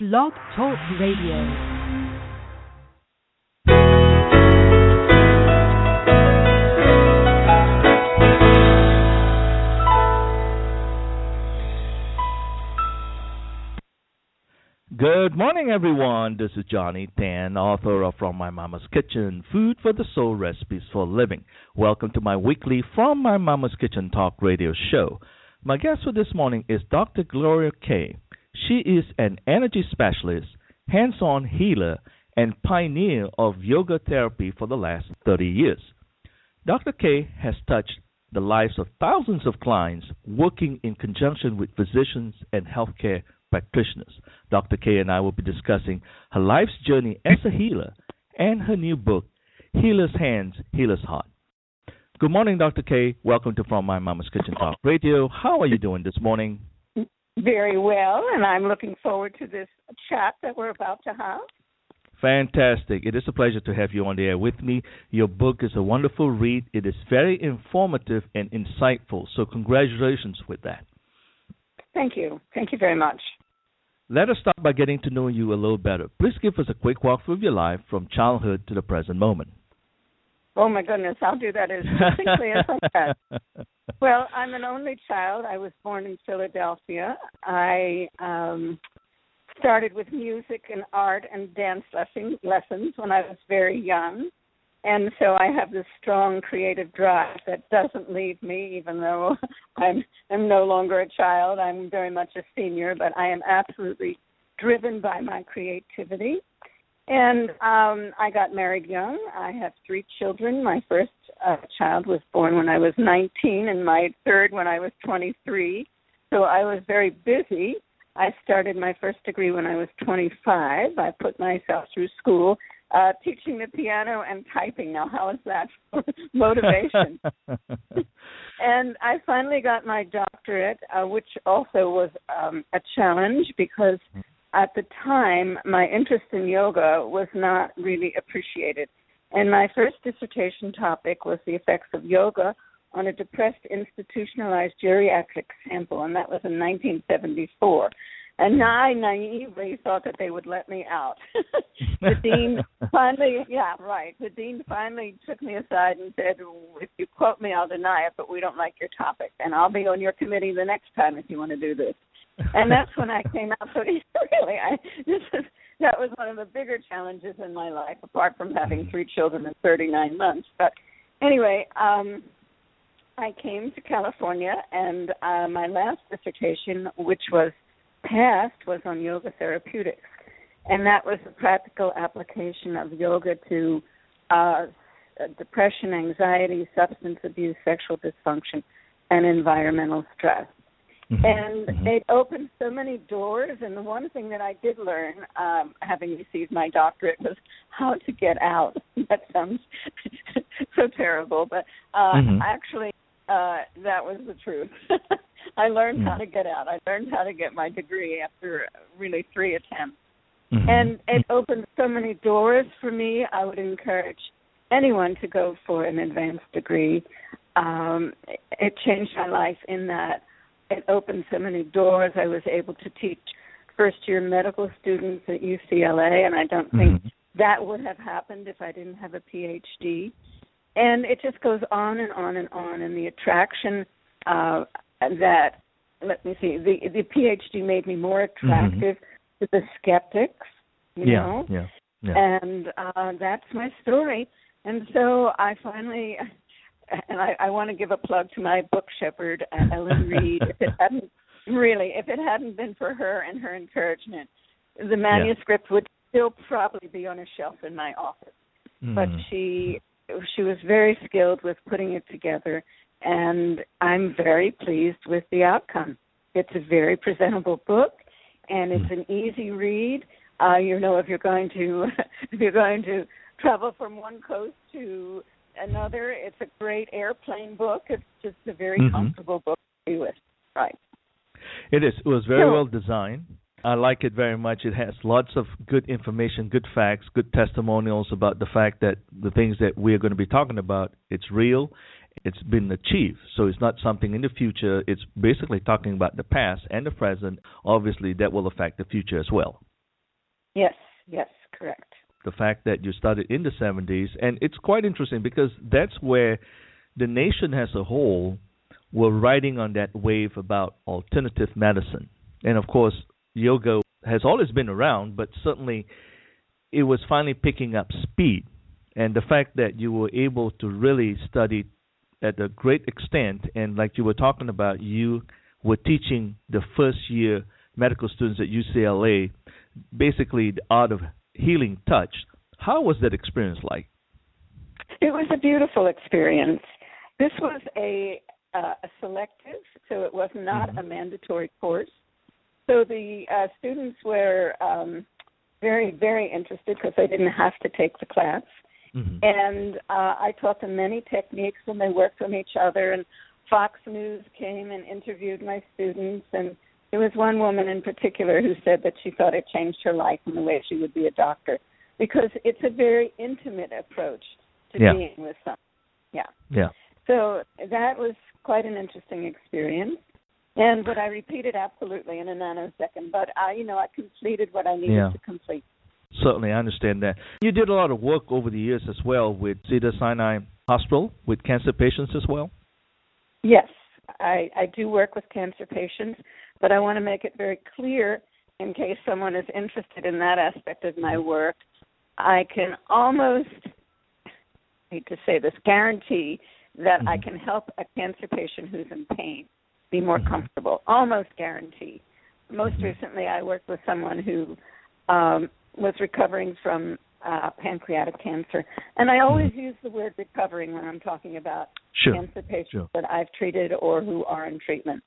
Blog Talk Radio. Good morning, everyone. This is Johnny Tan, author of From My Mama's Kitchen Food for the Soul Recipes for Living. Welcome to my weekly From My Mama's Kitchen Talk radio show. My guest for this morning is Dr. Gloria Kaye. She is an energy specialist, hands on healer, and pioneer of yoga therapy for the last 30 years. Dr. Kaye has touched the lives of thousands of clients working in conjunction with physicians and healthcare practitioners. Dr. Kaye and I will be discussing her life's journey as a healer and her new book, Healer's Hands, Healer's Heart. Good morning, Dr. Kaye. Welcome to From My Mama's Kitchen Talk Radio. How are you doing this morning? Very well, and I'm looking forward to this chat that we're about to have. Fantastic. It is a pleasure to have you on the air with me. Your book is a wonderful read. It is very informative and insightful, so congratulations with that. Thank you. Thank you very much. Let us start by getting to know you a little better. Please give us a quick walkthrough of your life from childhood to the present moment. Oh my goodness, I'll do that as succinctly as I can. Well, I'm an only child. I was born in Philadelphia. I um started with music and art and dance lesson, lessons when I was very young. And so I have this strong creative drive that doesn't leave me, even though I'm I'm no longer a child. I'm very much a senior, but I am absolutely driven by my creativity. And um I got married young. I have three children. My first uh, child was born when I was 19 and my third when I was 23. So I was very busy. I started my first degree when I was 25. I put myself through school uh, teaching the piano and typing. Now, how is that for motivation? and I finally got my doctorate, uh, which also was um, a challenge because at the time my interest in yoga was not really appreciated. And my first dissertation topic was the effects of yoga on a depressed institutionalized geriatric sample, and that was in 1974. And I naively thought that they would let me out. the dean finally, yeah, right. The dean finally took me aside and said, "If you quote me, I'll deny it, but we don't like your topic, and I'll be on your committee the next time if you want to do this." And that's when I came out. So really, I this is that was one of the bigger challenges in my life, apart from having three children in 39 months. But anyway, um, I came to California, and uh, my last dissertation, which was passed was on yoga therapeutics, and that was the practical application of yoga to uh, depression, anxiety, substance abuse, sexual dysfunction, and environmental stress. Mm-hmm. And mm-hmm. it opened so many doors. And the one thing that I did learn, um, having received my doctorate, was how to get out. that sounds so terrible, but uh, mm-hmm. actually, uh, that was the truth. I learned mm. how to get out. I learned how to get my degree after really three attempts. Mm-hmm. And it opened so many doors for me. I would encourage anyone to go for an advanced degree. Um, it changed my life in that it opened so many doors. I was able to teach first year medical students at UCLA, and I don't think mm-hmm. that would have happened if I didn't have a PhD. And it just goes on and on and on. And the attraction uh, that let me see the the PhD made me more mm-hmm. attractive mm-hmm. to the skeptics, you yeah, know. Yeah. Yeah. And uh that's my story. And so I finally and I, I want to give a plug to my book shepherd, uh, Ellen Reid. if it hadn't really, if it hadn't been for her and her encouragement, the manuscript yeah. would still probably be on a shelf in my office. Mm. But she she was very skilled with putting it together and I'm very pleased with the outcome. It's a very presentable book, and it's an easy read. Uh, you know, if you're going to if you're going to travel from one coast to another, it's a great airplane book. It's just a very mm-hmm. comfortable book to be with. Right. It is. It was very so, well designed. I like it very much. It has lots of good information, good facts, good testimonials about the fact that the things that we're going to be talking about, it's real it's been achieved. So it's not something in the future. It's basically talking about the past and the present. Obviously, that will affect the future as well. Yes, yes, correct. The fact that you started in the 70s, and it's quite interesting because that's where the nation as a whole were riding on that wave about alternative medicine. And of course, yoga has always been around, but certainly it was finally picking up speed. And the fact that you were able to really study at a great extent, and like you were talking about, you were teaching the first year medical students at UCLA basically the art of healing touch. How was that experience like? It was a beautiful experience. This was a uh, a selective, so it was not mm-hmm. a mandatory course. So the uh, students were um, very, very interested because they didn't have to take the class. Mm-hmm. And uh, I taught them many techniques, and they worked on each other. And Fox News came and interviewed my students, and there was one woman in particular who said that she thought it changed her life in the way she would be a doctor because it's a very intimate approach to yeah. being with someone. Yeah. Yeah. So that was quite an interesting experience. And would I repeat it? Absolutely in a nanosecond. But I, you know, I completed what I needed yeah. to complete. Certainly, I understand that. You did a lot of work over the years as well with Cedars Sinai Hospital with cancer patients as well. Yes, I, I do work with cancer patients, but I want to make it very clear in case someone is interested in that aspect of my work. I can almost I hate to say this guarantee that mm-hmm. I can help a cancer patient who's in pain be more mm-hmm. comfortable. Almost guarantee. Most mm-hmm. recently, I worked with someone who um, was recovering from uh, pancreatic cancer, and I always mm-hmm. use the word recovering when I'm talking about sure. cancer patients sure. that I've treated or who are in treatment.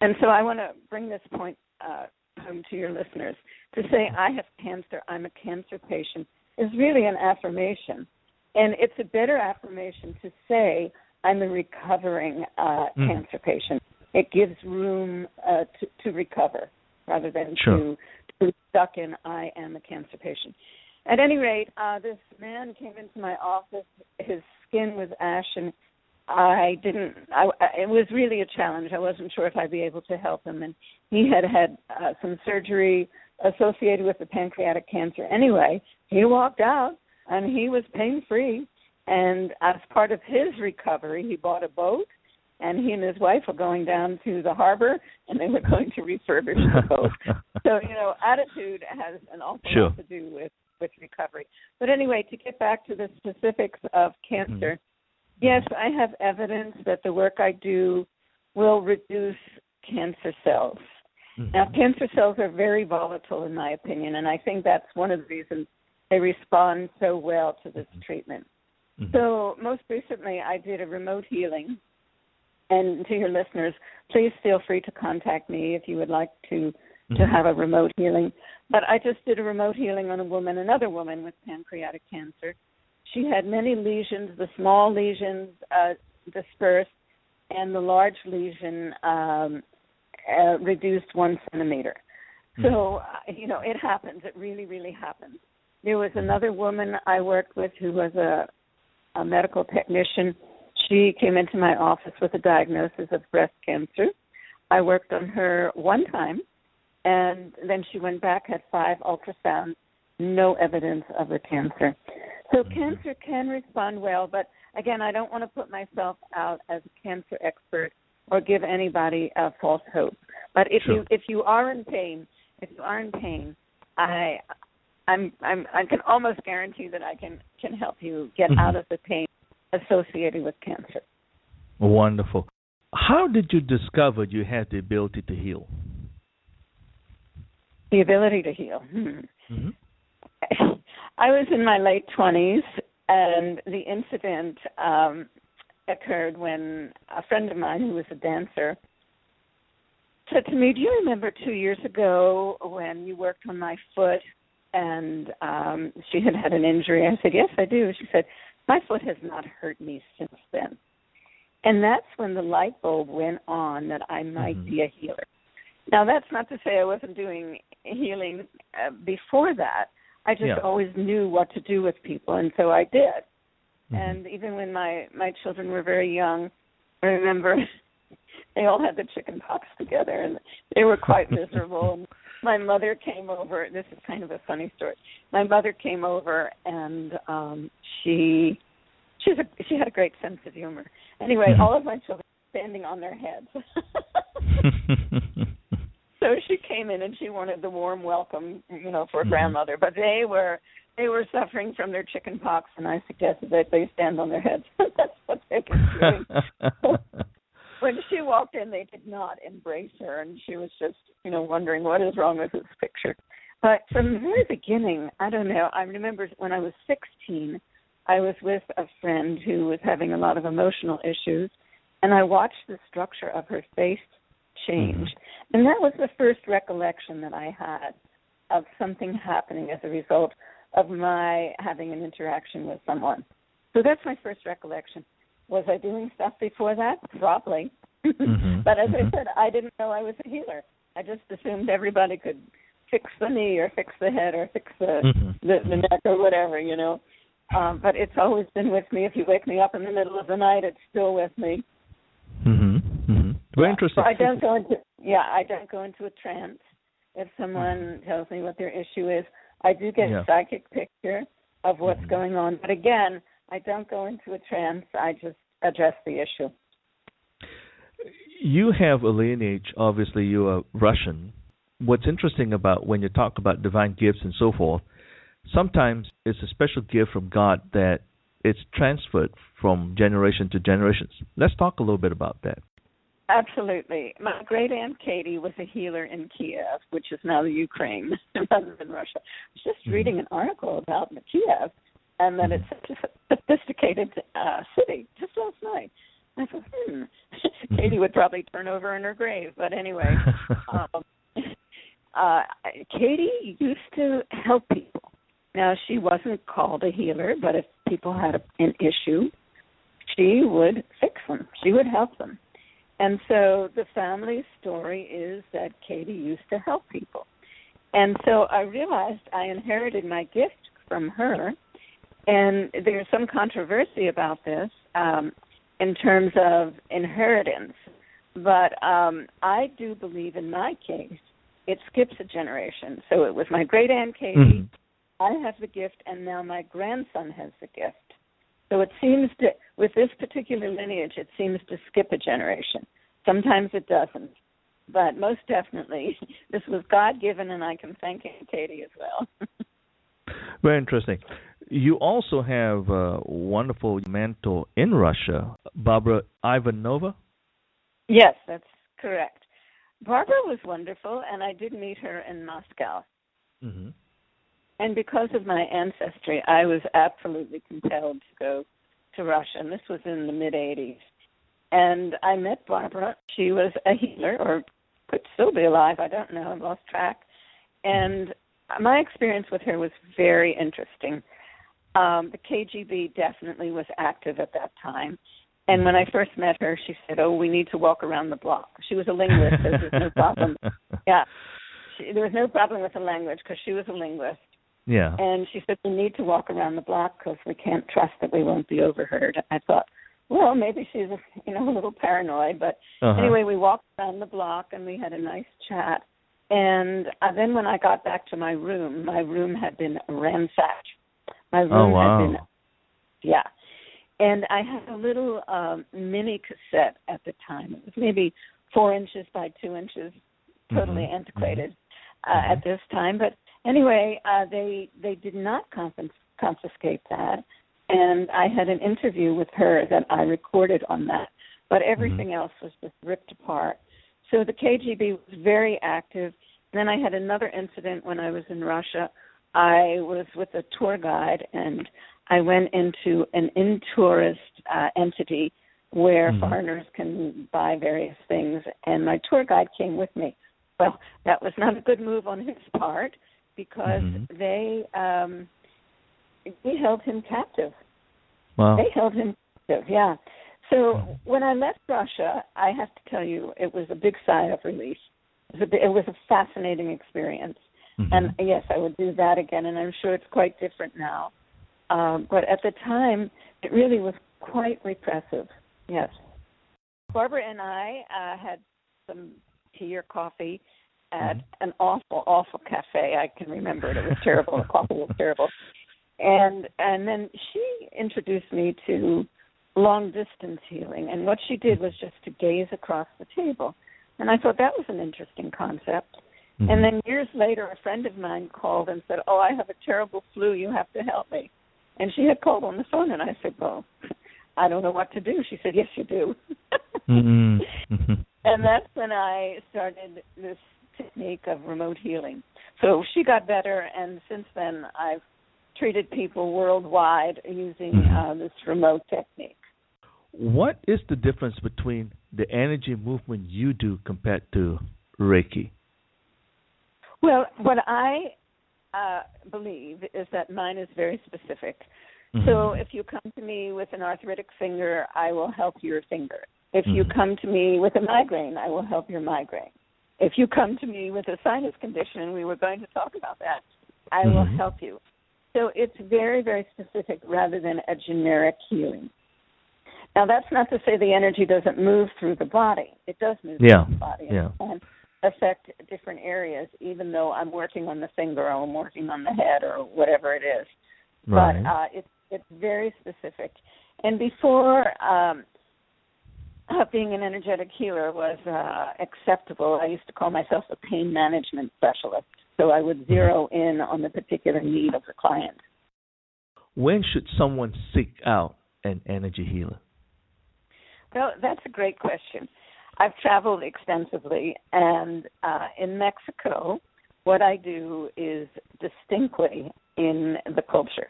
And so I want to bring this point uh, home to your listeners. To say I have cancer, I'm a cancer patient, is really an affirmation and it's a better affirmation to say I'm a recovering uh, mm. cancer patient. It gives room uh, to, to recover rather than sure. to, to be stuck in I am a cancer patient. At any rate, uh, this man came into my office. His skin was ashen. I didn't. I, it was really a challenge. I wasn't sure if I'd be able to help him, and he had had uh, some surgery associated with the pancreatic cancer. Anyway, he walked out and he was pain free. And as part of his recovery, he bought a boat, and he and his wife were going down to the harbor, and they were going to refurbish the boat. so you know, attitude has an awful sure. lot to do with with recovery. But anyway, to get back to the specifics of cancer, mm-hmm. Yes, I have evidence that the work I do will reduce cancer cells. Mm-hmm. Now, cancer cells are very volatile, in my opinion, and I think that's one of the reasons they respond so well to this mm-hmm. treatment. Mm-hmm. So most recently, I did a remote healing. And to your listeners, please feel free to contact me if you would like to mm-hmm. to have a remote healing. But I just did a remote healing on a woman, another woman with pancreatic cancer. She had many lesions. The small lesions uh, dispersed, and the large lesion um, uh, reduced one centimeter. Mm-hmm. So uh, you know, it happens. It really, really happens. There was another woman I worked with who was a, a medical technician. She came into my office with a diagnosis of breast cancer. I worked on her one time, and then she went back, had five ultrasounds, no evidence of a cancer. So cancer can respond well, but again, I don't want to put myself out as a cancer expert or give anybody a false hope. But if sure. you if you are in pain, if you are in pain, I I'm I'm I can almost guarantee that I can can help you get mm-hmm. out of the pain associated with cancer. Wonderful. How did you discover you had the ability to heal? The ability to heal. Hmm. Mm-hmm. I was in my late twenties, and the incident um, occurred when a friend of mine who was a dancer said to me, "Do you remember two years ago when you worked on my foot and um she had had an injury. I said, "Yes, I do." She said, "My foot has not hurt me since then." And that's when the light bulb went on that I might mm-hmm. be a healer. Now, that's not to say I wasn't doing healing uh, before that. I just yeah. always knew what to do with people, and so I did. Mm-hmm. And even when my my children were very young, I remember they all had the chicken pox together, and they were quite miserable. And my mother came over. This is kind of a funny story. My mother came over, and um she she's a she had a great sense of humor. Anyway, Mhm. all of my children standing on their heads. so she came in and she wanted the warm welcome, you know, for a Mhm. grandmother. But they were they were suffering from their chicken pox, and I suggested that they stand on their heads. That's what they were doing. when she walked in, they did not embrace her, and she was just, you know, wondering what is wrong with this picture. But from the very beginning, I don't know. I remember when I was 16, I was with a friend who was having a lot of emotional issues, and I watched the structure of her face change. And that was the first recollection that I had of something happening as a result of my having an interaction with someone. So that's my first recollection. Was I doing stuff before that? Probably. Mhm, but as mhm. I said, I didn't know I was a healer. I just assumed everybody could fix the knee or fix the head or fix the Mhm. the, the neck or whatever, you know. Um, but it's always been with me. If you wake me up in the middle of the night, it's still with me. Very Yeah. interesting. I don't go into yeah, I don't go into a trance if someone tells me what their issue is. I do get Yeah. a psychic picture of what's Mhm. going on, but again, I don't go into a trance. I just address the issue. you have a lineage. Obviously, you are Russian. What's interesting about when you talk about divine gifts and so forth, sometimes it's a special gift from God that it's transferred from generation to generations. Let's talk a little bit about that. Absolutely. My great aunt Katie was a healer in Kiev, which is now the Ukraine rather than Russia. I was just Mhm. reading an article about Kiev and that it's such a sophisticated uh, city just last night. I thought, hmm, Katie would probably turn over in her grave. But anyway, um, uh, Katie used to help people. Now she wasn't called a healer, but if people had a, an issue, she would fix them. She would help them. And so the family story is that Katie used to help people. And so I realized I inherited my gift from her. And there's some controversy about this um, in terms of inheritance. But um, I do believe in my case, it skips a generation. So it was my great aunt Katie. Mhm. I have the gift, and now my grandson has the gift. So it seems to, with this particular lineage, it seems to skip a generation. Sometimes it doesn't. But most definitely, this was God given, and I can thank Aunt Katie as well. Very interesting. You also have a wonderful mentor in Russia, Barbara Ivanova. yes, that's correct. Barbara was wonderful, and I did meet her in Moscow. Mm-hmm. And because of my ancestry, I was absolutely compelled to go to Russia, and this was in the mid 80s. And I met Barbara. She was a healer, or could still be alive. I don't know. I've lost track. And my experience with her was very interesting. Um, the KGB definitely was active at that time. And when I first met her, she said, "Oh, we need to walk around the block." She was a linguist, so there was no problem. Yeah, she, there was no problem with the language because she was a linguist. Yeah. And she said, We need to walk around the block because we can't trust that we won't be overheard. I thought, well, maybe she's, you know, a little paranoid. But Uh-huh. anyway, we walked around the block and we had a nice chat. And uh, then when I got back to my room, my room had been ransacked. My room Oh, wow. had been, yeah. And I had a little um, mini cassette at the time. It was maybe four inches by two inches, totally Mhm. antiquated uh, Mhm. at this time. But anyway, uh, they they did not confis- confiscate that, and I had an interview with her that I recorded on that. But everything else was just ripped apart. So the KGB was very active. Then I had another incident when I was in Russia. I was with a tour guide, and I went into an in tourist uh, entity where Mhm. foreigners can buy various things, and my tour guide came with me. Well, that was not a good move on his part because Mhm. they um they held him captive. Wow. They held him captive, yeah. So when I left Russia, I have to tell you, it was a big sigh of relief. It was a, it was a fascinating experience, Mhm. and yes, I would do that again. And I'm sure it's quite different now. Um, but at the time, it really was quite repressive. Yes. Barbara and I uh, had some tea or coffee, at an awful, awful cafe. I can remember it. It was terrible. the coffee was terrible. And and then she introduced me to long distance healing. And what she did was just to gaze across the table. And I thought that was an interesting concept. Mm-hmm. And then years later, a friend of mine called and said, "Oh, I have a terrible flu. You have to help me." And she had called on the phone, and I said, "Well, I don't know what to do." She said, "Yes, you do." mm-hmm. Mm-hmm. and that's when I started this technique of remote healing. So she got better, and since then, I've treated people worldwide using Mhm. uh, this remote technique. What is the difference between the energy movement you do compared to Reiki? Well, what I uh, believe is that mine is very specific. So Mhm. if you come to me with an arthritic finger, I will help your finger. If you Mhm. come to me with a migraine, I will help your migraine. If you come to me with a sinus condition, and we were going to talk about that, I will Mhm. help you. So it's very, very specific rather than a generic healing. Now, that's not to say the energy doesn't move through the body. It does move Yeah, through the body yeah. and affect different areas, even though I'm working on the finger or I'm working on the head or whatever it is right. but uh, it's it's very specific. And before um, uh, being an energetic healer was uh, acceptable, I used to call myself a pain management specialist. So I would zero in on the particular need of the client. when should someone seek out an energy healer? Well, that's a great question. I've traveled extensively, and uh, in Mexico, what I do is distinctly in the culture.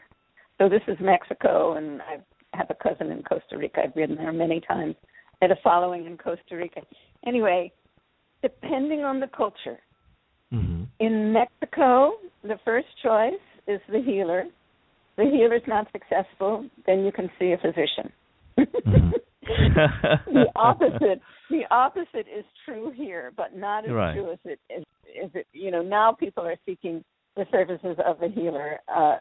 So this is Mexico, and I have a cousin in Costa Rica. I've been there many times. Had a following in Costa Rica. Anyway, depending on the culture, Mm-hmm. in Mexico, the first choice is the healer. The healer's not successful, then you can see a physician. Mhm. the opposite the opposite is true here, but not as Right. true as it is is it you know, now people are seeking the services of the healer uh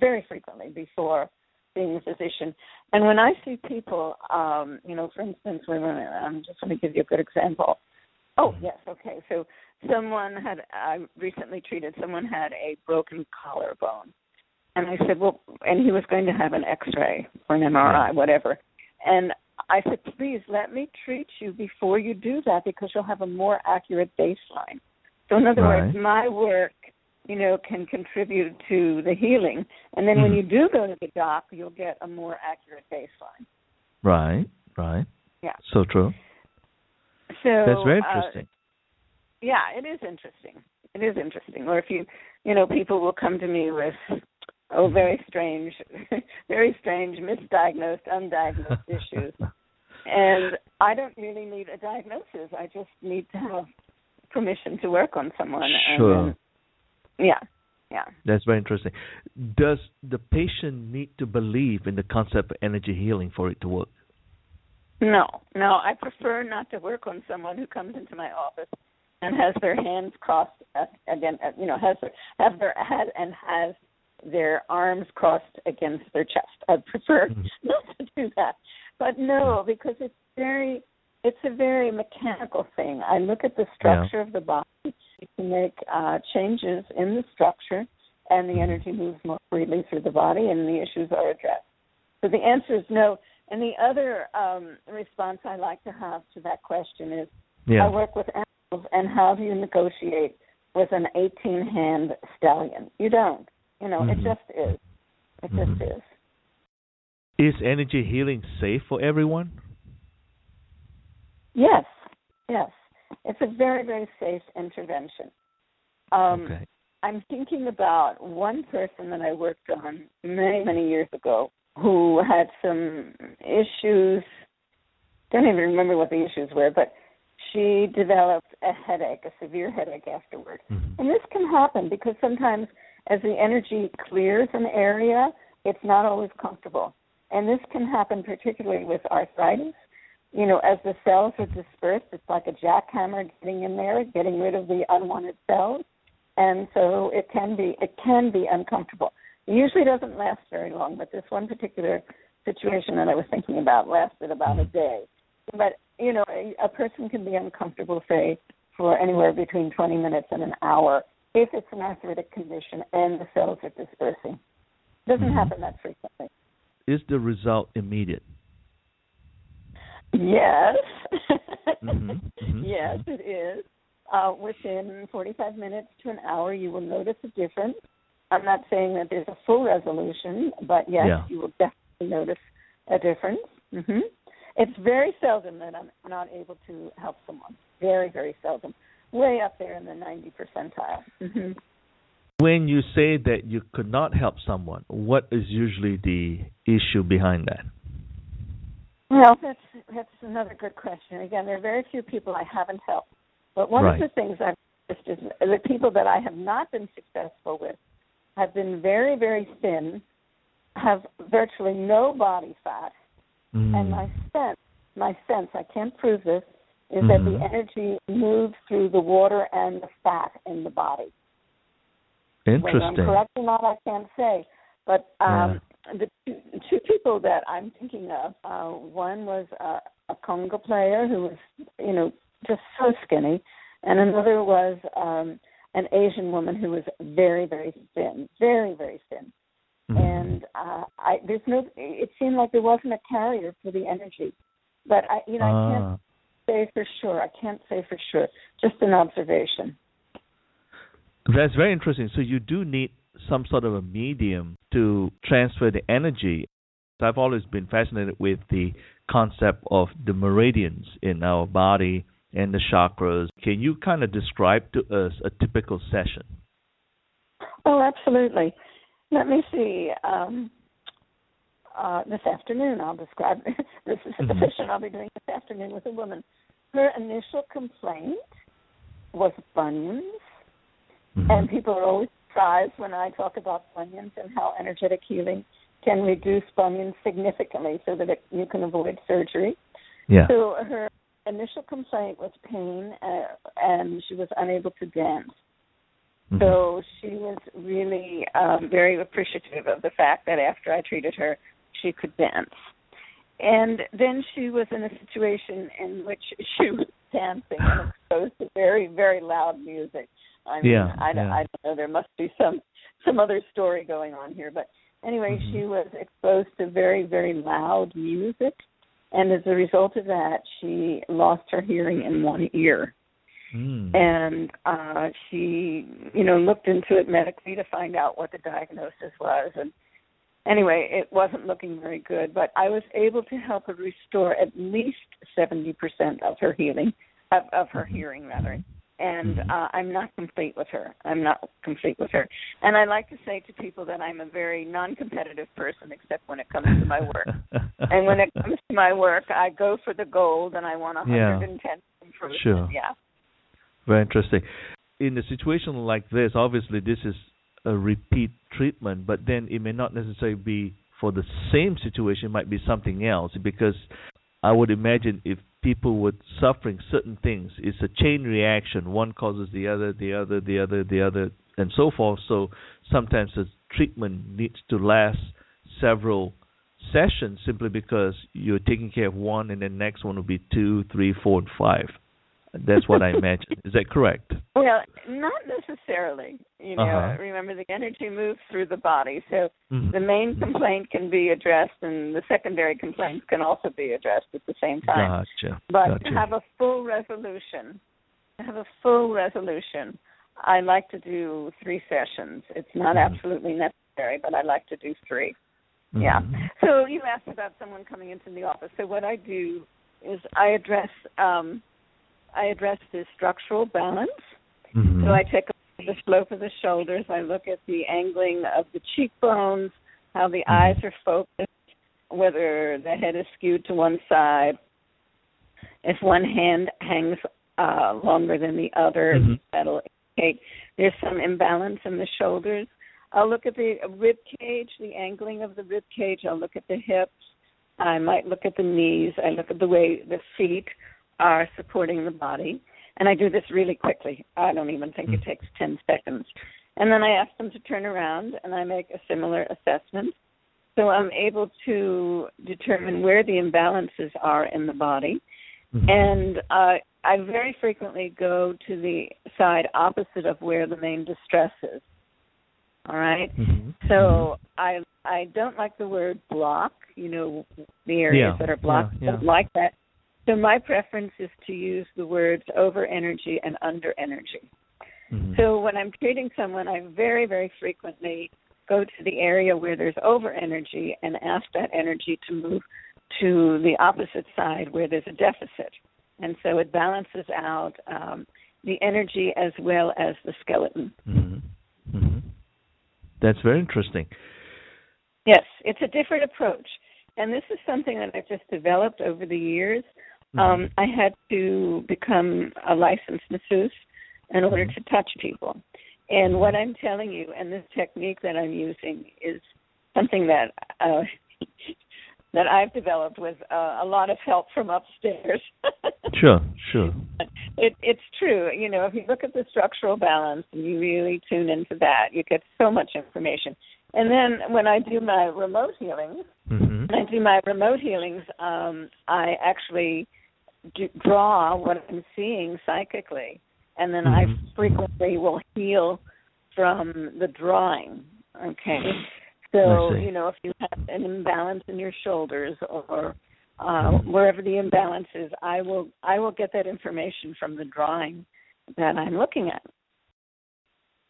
very frequently before being a physician. And when I see people, um, you know, for instance, when I'm just going to give you a good example. Oh yes, okay. So someone had I recently treated someone had a broken collarbone, and I said, well, and he was going to have an X-ray or an MRI, whatever, and I said, please let me treat you before you do that because you'll have a more accurate baseline. So in other words, my work, you know, can contribute to the healing, and then when Mhm. you do go to the doc, you'll get a more accurate baseline. right, right. Yeah. So true. So That's very uh, interesting. yeah, it is interesting. It is interesting. Or if you, you know, people will come to me with, oh, very strange, very strange, misdiagnosed, undiagnosed issues, and I don't really need a diagnosis. I just need to have permission to work on someone. and Sure. then- yeah, yeah. That's very interesting. Does the patient need to believe in the concept of energy healing for it to work? No, no. I prefer not to work on someone who comes into my office and has their hands crossed again. You know, has their have their has and has their arms crossed against their chest. I prefer Mhm. not to do that. But no, because it's very it's a very mechanical thing. I look at the structure of the body to make uh, changes in the structure, and the energy moves more freely through the body, and the issues are addressed. So the answer is no. And the other um, response I like to have to that question is Yeah. I work with animals, and how do you negotiate with an 18 hand stallion? You don't. You know, it Mhm. just is. It Mhm. just is. Is energy healing safe for everyone? Yes, yes. It's a very, very safe intervention. Um, okay. I'm thinking about one person that I worked on many, many years ago who had some issues. Don't even remember what the issues were, but she developed a headache, a severe headache afterward. Mhm. And this can happen because sometimes as the energy clears an area, it's not always comfortable. And this can happen particularly with arthritis. You know, as the cells are dispersed, it's like a jackhammer getting in there, getting rid of the unwanted cells. And so it can be it can be uncomfortable. It usually doesn't last very long, but this one particular situation that I was thinking about lasted about a day. But you know, a, a person can be uncomfortable, say, for anywhere between 20 minutes and an hour if it's an arthritic condition and the cells are dispersing. It doesn't Mhm. happen that frequently. Is the result immediate? Yes. Mhm, mhm, yes, mhm. it is. Uh, within 45 minutes to an hour, you will notice a difference. I'm not saying that there's a full resolution, but yes, Yeah. you will definitely notice a difference. hmm It's very seldom that I'm not able to help someone. Very, very seldom. Way up there in the 90 percentile. hmm When you say that you could not help someone, what is usually the issue behind that? Well, that's that's another good question. Again, there are very few people I haven't helped, but one Right. of the things I've noticed is the people that I have not been successful with have been very, very thin, have virtually no body fat, Mm. and my sense, my sense, I can't prove this, is that the Mhm. energy moves through the water and the fat in the body. Whether I'm Interesting. correct or not, I can't say. But um, the two, people that I'm thinking of, uh, one was uh, a conga player who was, you know, just so skinny, and another was um, an Asian woman who was very, very thin, very, very thin. Mhm. And uh, I, there's no, it seemed like there wasn't a carrier for the energy. But I, you know, I can't Ah. say for sure. I can't say for sure. Just an observation. That's very interesting. So you do need some sort of a medium to transfer the energy. I've always been fascinated with the concept of the meridians in our body and the chakras. Can you kind of describe to us a typical session? Oh, absolutely. Let me see. Um, uh, this afternoon, I'll describe. this is the Mhm. session I'll be doing this afternoon with a woman. Her initial complaint was bunions, Mhm. and people are always surprised when I talk about bunions and how energetic healing can reduce bunions significantly, so that it, you can avoid surgery. yeah. So her initial complaint was pain, uh, and she was unable to dance. Mhm. So she was really um, very appreciative of the fact that after I treated her, she could dance. And then she was in a situation in which she was dancing and exposed to very, very loud music. I mean, Yeah, I, don't, yeah. I don't know. There must be some some other story going on here, but anyway, Mhm. she was exposed to very, very loud music, and as a result of that, she lost her hearing in one ear Mm. and uh she you know looked into it medically to find out what the diagnosis was and anyway it wasn't looking very good but i was able to help her restore at least 70% of her healing of, of her Mhm. hearing rather and Mhm. uh, i'm not complete with her i'm not complete with her and i like to say to people that i'm a very non-competitive person except when it comes to my work and when it comes to my work i go for the gold and i want a Yeah. 110 improvement Sure. yeah Very interesting. In a situation like this, obviously this is a repeat treatment, but then it may not necessarily be for the same situation, it might be something else because I would imagine if people were suffering certain things, it's a chain reaction. One causes the other, the other, the other, the other, and so forth. So sometimes the treatment needs to last several sessions simply because you're taking care of one and the next one will be two, three, four, and five. That's what I imagine. Is that correct? Well, not necessarily. You know, Uh-huh. remember the energy moves through the body, so Mhm. the main complaint can be addressed, and the secondary complaints can also be addressed at the same time. Gotcha. but gotcha. to have a full resolution, to have a full resolution, I like to do three sessions. It's not Mhm. absolutely necessary, but I like to do three. Yeah. Mhm. So you asked about someone coming into the office. So what I do is I address um, I address the structural balance. Mhm. So I take the slope of the shoulders. I look at the angling of the cheekbones, how the Mhm. eyes are focused, whether the head is skewed to one side, if one hand hangs uh, longer than the other, Mhm. that'll indicate there's some imbalance in the shoulders. I'll look at the rib cage, the angling of the rib cage. I'll look at the hips. I might look at the knees. I look at the way the feet are supporting the body. And I do this really quickly. I don't even think it Mm. takes 10 seconds. And then I ask them to turn around and I make a similar assessment. So I'm able to determine where the imbalances are in the body. Mhm. And uh, I very frequently go to the side opposite of where the main distress is. All right? Mm-hmm. So I I don't like the word block. You know, the areas Yeah, that are blocked. yeah, I don't like that. So my preference is to use the words over energy and under energy. Mhm. So when I'm treating someone, I very, very frequently go to the area where there's over energy and ask that energy to move to the opposite side where there's a deficit. And so it balances out um, the energy as well as the skeleton. Mhm. Mhm. That's very interesting. Yes, it's a different approach. And this is something that I've just developed over the years. Mhm. Um, I had to become a licensed masseuse in order to touch people. And what I'm telling you, and this technique that I'm using, is something that uh, that I've developed with uh, a lot of help from upstairs. Sure, sure. it, it's true. You know, if you look at the structural balance and you really tune into that, you get so much information. And then when I do my remote healings, Mhm. when I do my remote healings, um, I actually do, draw what I'm seeing psychically, and then I Mhm. frequently will heal from the drawing. Okay, so you know if you have an imbalance in your shoulders or uh, wherever the imbalance is, I will I will get that information from the drawing that I'm looking at.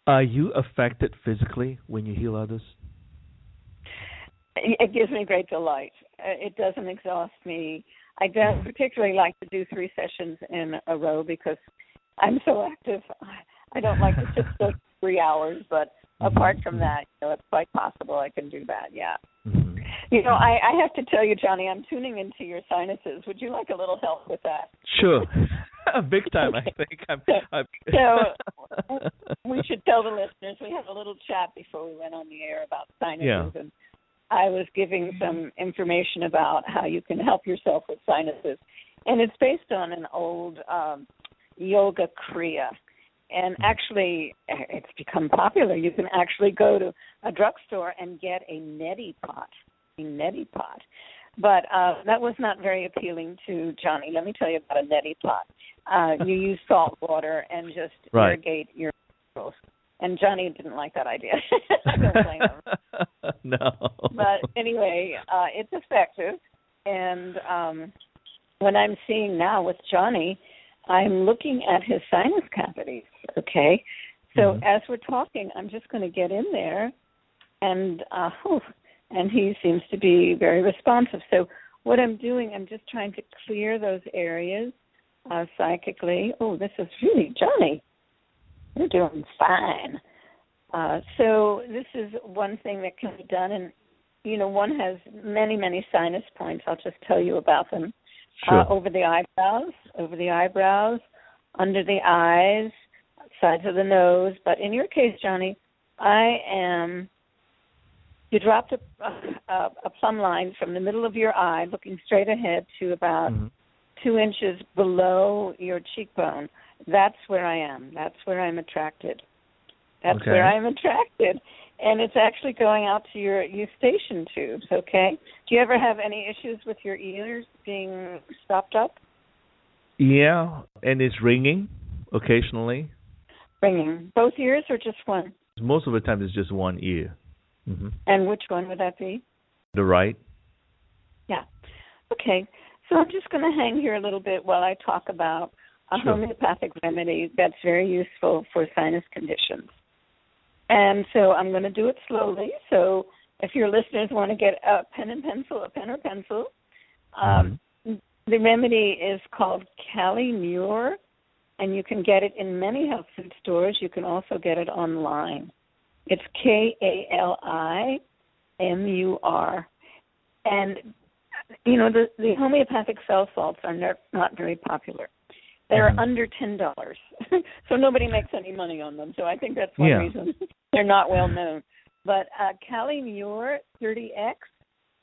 Are you affected physically when you heal others? It it gives me great delight. Uh, It doesn't exhaust me. I don't particularly like to do three sessions in a row because I'm so active. I don't like to sit still for three hours, but apart from that, you know, it's quite possible I can do that. Yeah. Mhm. You know, I, I have to tell you, Johnny, I'm tuning into your sinuses. Would you like a little help with that? Sure. Big time, I think. I'm, I'm So, we should tell the listeners we had a little chat before we went on the air about sinuses Yeah. and I was giving some information about how you can help yourself with sinuses. And it's based on an old um yoga kriya. And actually it's become popular. You can actually go to a drugstore and get a neti pot. A neti pot. But uh that was not very appealing to Johnny. Let me tell you about a neti pot. Uh you use salt water and just Right. irrigate your nostrils. And Johnny didn't like that idea. I don't blame him. no. But anyway, uh it's effective and um what I'm seeing now with Johnny, I'm looking at his sinus cavities, okay? So Mhm. as we're talking, I'm just going to get in there and uh whew, and he seems to be very responsive. So what I'm doing, I'm just trying to clear those areas uh psychically. Oh, this is really Johnny. You're doing fine. Uh, so this is one thing that can be done, and you know, one has many, many sinus points. I'll just tell you about them. Sure. Uh, over the eyebrows, over the eyebrows, under the eyes, sides of the nose. But in your case, Johnny, I am. You dropped a, a, a plumb line from the middle of your eye, looking straight ahead, to about Mhm. two inches below your cheekbone. That's where I am. That's where I'm attracted. That's Okay. where I'm attracted. And it's actually going out to your eustachian tubes, okay? Do you ever have any issues with your ears being stopped up? Yeah, and it's ringing occasionally. Ringing. Both ears or just one? Most of the time, it's just one ear. hmm And which one would that be? The right. Yeah. Okay. So I'm just going to hang here a little bit while I talk about a Sure. homeopathic remedy that's very useful for sinus conditions. And so I'm going to do it slowly. So if your listeners want to get a pen and pencil, a pen or pencil, um, the remedy is called Kali Mur, and you can get it in many health food stores. You can also get it online. It's K A L I M U R. And you know the the homeopathic cell salts are not not very popular. They're Mhm. under ten dollars, so nobody makes any money on them. So I think that's one Yeah. reason they're not well known. But uh, Kali Mur 30x,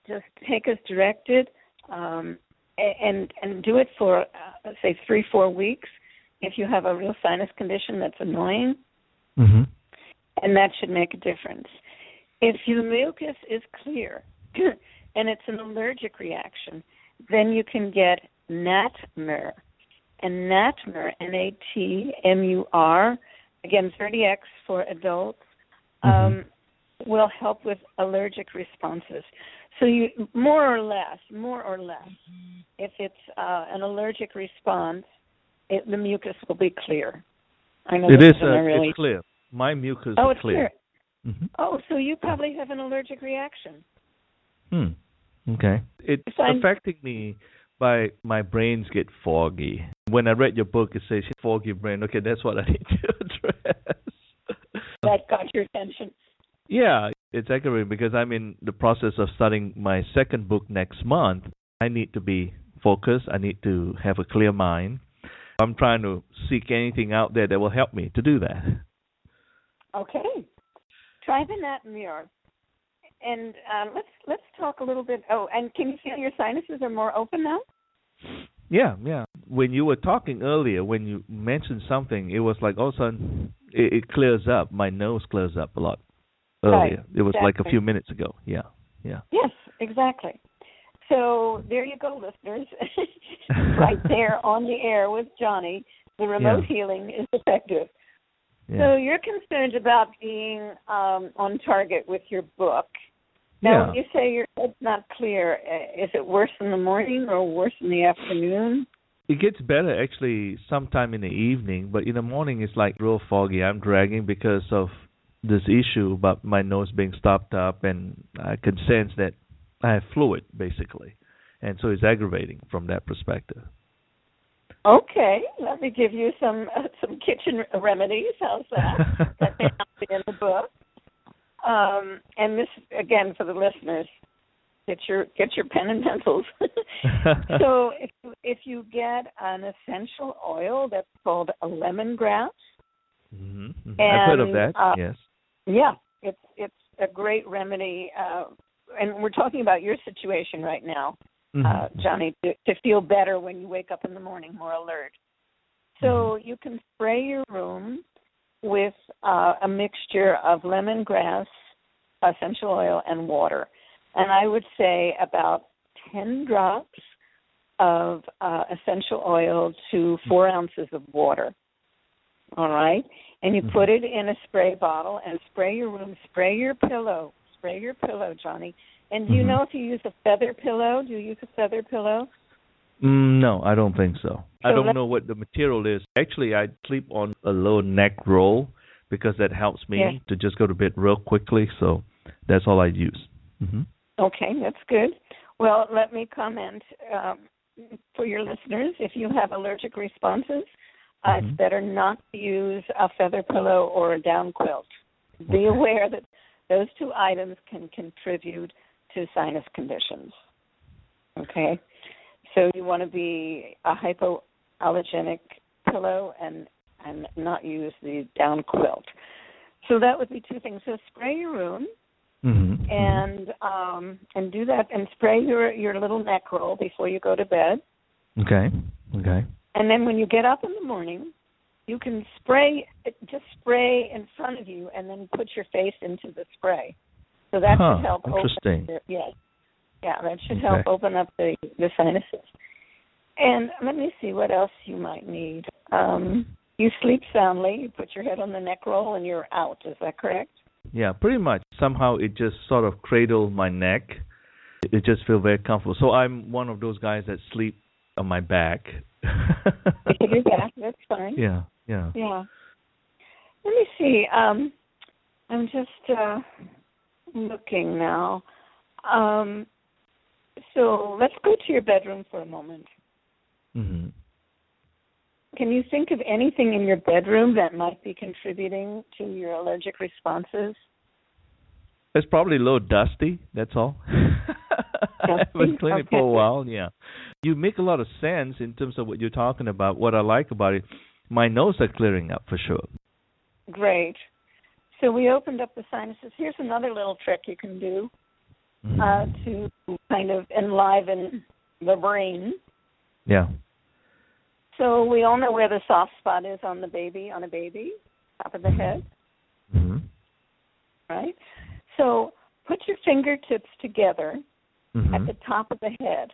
just take as directed, um, and and do it for uh, say three four weeks. If you have a real sinus condition that's annoying, hmm and that should make a difference. If your mucus is clear and it's an allergic reaction, then you can get Natmur. And Natmur, N A T M U R, again 30x for adults, um, will help with allergic responses. So you more or less, more or less, if it's uh, an allergic response, it, the mucus will be clear. I know It is. Uh, really It's clear. My mucus oh, is it's clear. clear. hmm Oh, so you probably have an allergic reaction. Hmm. Okay. It's affecting me by my brains get foggy. When I read your book, it says foggy brain. Okay, that's what I need to address. That got your attention. Yeah, it's aggravating because I'm in the process of starting my second book next month. I need to be focused. I need to have a clear mind. I'm trying to seek anything out there that will help me to do that. Okay. Try the Natmur. And um, let's let's talk a little bit. Oh, and can you feel your sinuses are more open now? Yeah, yeah. When you were talking earlier, when you mentioned something, it was like all of a sudden it, it clears up. My nose clears up a lot earlier. Right, it was like a few minutes ago. Yeah, yeah. Yes, exactly. So there you go, listeners. right there on the air with Johnny. The remote healing is effective. yeah. So you're concerned about being um, on target with your book. Now, yeah. you say your head's not clear, uh, is it worse in the morning or worse in the afternoon? It gets better actually sometime in the evening, but in the morning it's like real foggy. I'm dragging because of this issue about my nose being stopped up, and I can sense that I have fluid basically, and so it's aggravating from that perspective. Okay, let me give you some uh, some kitchen remedies. How's that? that may not be in the book. Um, and this again for the listeners, get your get your pen and pencils. so if you, if you get an essential oil that's called a lemongrass, hmm I've heard of that. uh, yes. yeah, it's it's a great remedy. Uh, and we're talking about your situation right now, Mhm. uh, Johnny, to, to feel better when you wake up in the morning, more alert. So you can spray your room with uh, a mixture of lemongrass, essential oil, and water. And I would say about 10 drops of uh, essential oil to four ounces of water. All right? And you put it in a spray bottle and spray your room, spray your pillow, spray your pillow, Johnny. And do you Mhm. know if you use a feather pillow? Do you use a feather pillow? Mm, no, I don't think so. I don't know what the material is. Actually, I sleep on a low neck roll because that helps me Yeah. to just go to bed real quickly. So that's all I use. hmm Okay, that's good. Well, let me comment um, for your listeners. If you have allergic responses, uh, Mhm. it's better not to use a feather pillow or a down quilt. Be Okay. aware that those two items can contribute to sinus conditions. Okay, so you want to be a hypoallergenic pillow and and not use the down quilt. So that would be two things. So spray your room hmm and um and do that and spray your your little neck roll before you go to bed Okay. Okay. and then when you get up in the morning you can spray just spray in front of you and then put your face into the spray so that Huh, help interesting. yes yeah that should Okay. help open up the the sinuses and let me see what else you might need um you sleep soundly you put your head on the neck roll and you're out is that correct Yeah, pretty much. Somehow it just sort of cradled my neck. It just feel very comfortable. So I'm one of those guys that sleep on my back. you can do that that's fine Yeah, yeah. Yeah. Let me see. Um, I'm just uh, looking now. Um, so let's go to your bedroom for a moment. hmm Can you think of anything in your bedroom that might be contributing to your allergic responses? It's probably a little dusty. That's all. I haven't cleaned it for a while. Yeah, you make a lot of sense in terms of what you're talking about. What I like about it, my nose are clearing up for sure. Great. So we opened up the sinuses. Here's another little trick you can do Mhm. uh, to kind of enliven the brain. yeah. So we all know where the soft spot is on the baby, on a baby, top of the head, hmm right? So put your fingertips together hmm at the top of the head.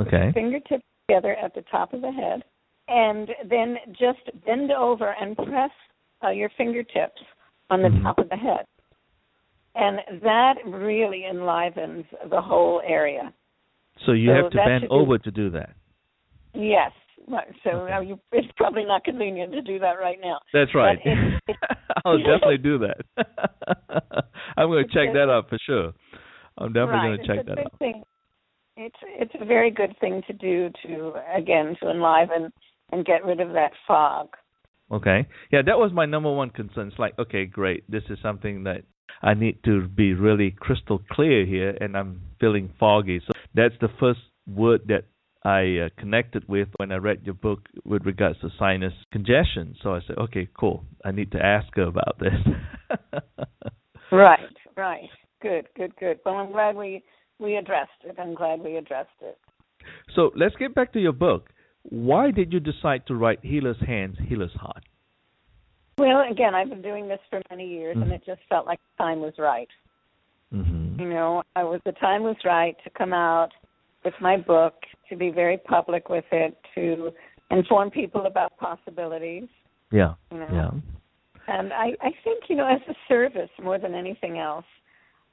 Okay. Fingertips together at the top of the head, and then just bend over and press uh, your fingertips on the Mhm. top of the head. And that really enlivens the whole area. So you So have to bend should be- over to do that. Yes. So Okay. you, it's probably not convenient to do that right now. That's right. it- it- I'll definitely do that. I'm going to check that out for sure. I'm definitely right. going to check that out. Thing. It's it's a very good thing to do to again to enliven and get rid of that fog. Okay. Yeah, that was my number one concern. It's like, okay, great. This is something that I need to be really crystal clear here, and I'm feeling foggy. So that's the first word that I uh, connected with when I read your book with regards to sinus congestion. So I said, okay, cool. I need to ask her about this. Right. Right. Good. Good. Good. Well, I'm glad we we addressed it. I'm glad we addressed it. so let's get back to your book. Why did you decide to write Healer's Hands, Healer's Heart? Well, again, I've been doing this for many years, Mhm. and it just felt like the time was right. Mm-hmm. You know, I was the time was right to come out with my book, to be very public with it, to inform people about possibilities. Yeah. You know, Yeah. and I, I think you know, as a service more than anything else,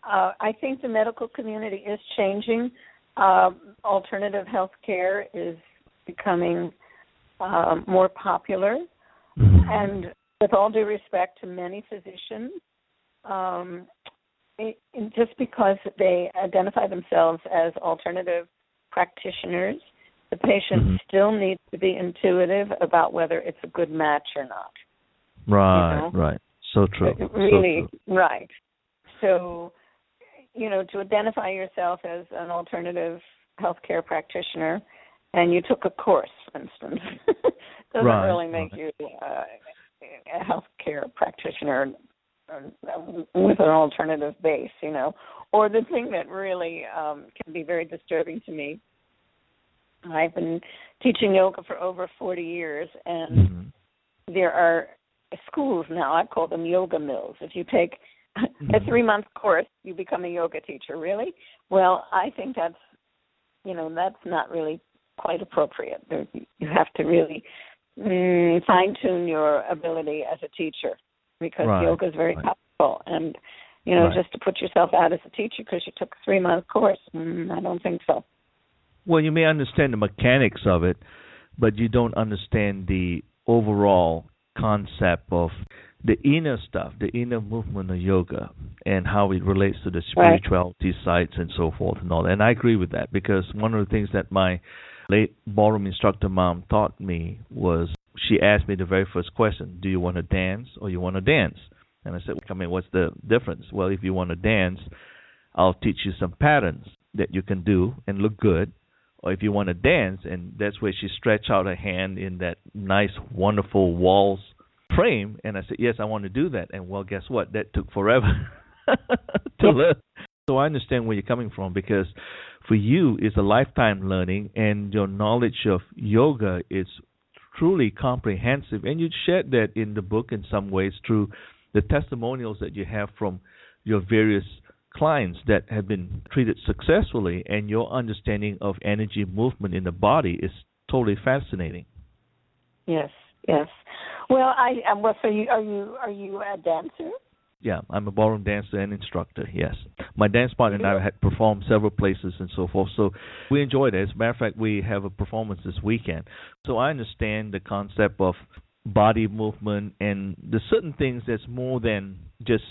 uh, I think the medical community is changing. Uh, alternative health care is becoming um, more popular, Mhm. and with all due respect to many physicians, um, it, it- just because they identify themselves as alternative practitioners, the patient Mhm. still needs to be intuitive about whether it's a good match or not. Right, know? right. So true. Uh, So Really, true. right. So, you know, to identify yourself as an alternative healthcare practitioner, and you took a course, for instance, doesn't Right, really make you uh, a healthcare practitioner with an alternative base, you know. Or the thing that really um, can be very disturbing to me. I've been teaching yoga for over 40 years, and Mhm. there are schools now. I call them yoga mills. If you take a Mhm. three month course, you become a yoga teacher. Really? Well, I think that's you know that's not really quite appropriate. There, you have to really mm, fine tune your ability as a teacher because Right, yoga is very right. powerful. And you know, Right. just to put yourself out as a teacher because you took a three month course, mm, I don't think so. Well, you may understand the mechanics of it, but you don't understand the overall concept of the inner stuff, the inner movement of yoga, and how it relates to the Right. spirituality sides and so forth and all. that. And I agree with that because one of the things that my late ballroom instructor mom taught me was she asked me the very first question, "Do you want to dance or you want to dance?" And I said, "I mean, what's the difference?" Well, if you want to dance, I'll teach you some patterns that you can do and look good. Or if you want to dance, and that's where she stretched out her hand in that nice, wonderful waltz frame, and I said, "Yes, I want to do that." And well, guess what? That took forever to learn. So I understand where you're coming from because for you it's a lifetime learning, and your knowledge of yoga is truly comprehensive. And you shared that in the book in some ways through the testimonials that you have from your various clients that have been treated successfully, and your understanding of energy movement in the body is totally fascinating. Yes, yes. Well, I um, well, so you are you are you a dancer? Yeah, I'm a ballroom dancer and instructor. Yes, my dance partner and I had performed several places and so forth. So we enjoyed it. As a matter of fact, we have a performance this weekend. So I understand the concept of body movement and the certain things that's more than just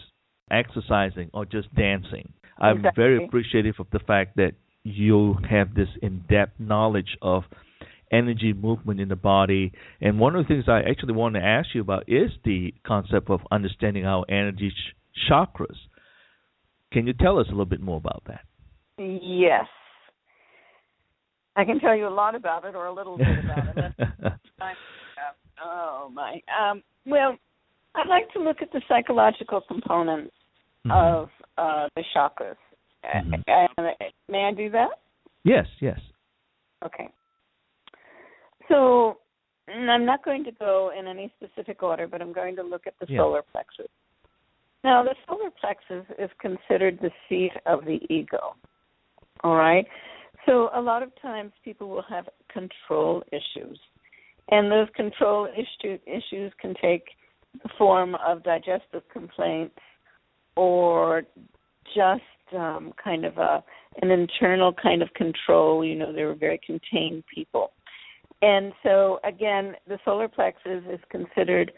exercising or just dancing. I'm very appreciative of the fact that you have this in-depth knowledge of energy movement in the body. And one of the things I actually want to ask you about is the concept of understanding our energy ch- chakras. Can you tell us a little bit more about that? Yes. I can tell you a lot about it or a little bit about it. Oh my. Um, well, I'd like to look at the psychological components Mhm. of uh, the chakras. Mhm. Uh, uh, may I do that? yes, yes. Okay. So mm, I'm not going to go in any specific order, but I'm going to look at the Yeah. solar plexus. Now, the solar plexus is considered the seat of the ego. All right? So a lot of times people will have control issues. And those control issue, issues can take the form of digestive complaints or just um, kind of a an internal kind of control. You know, they were very contained people. And so again, the solar plexus is considered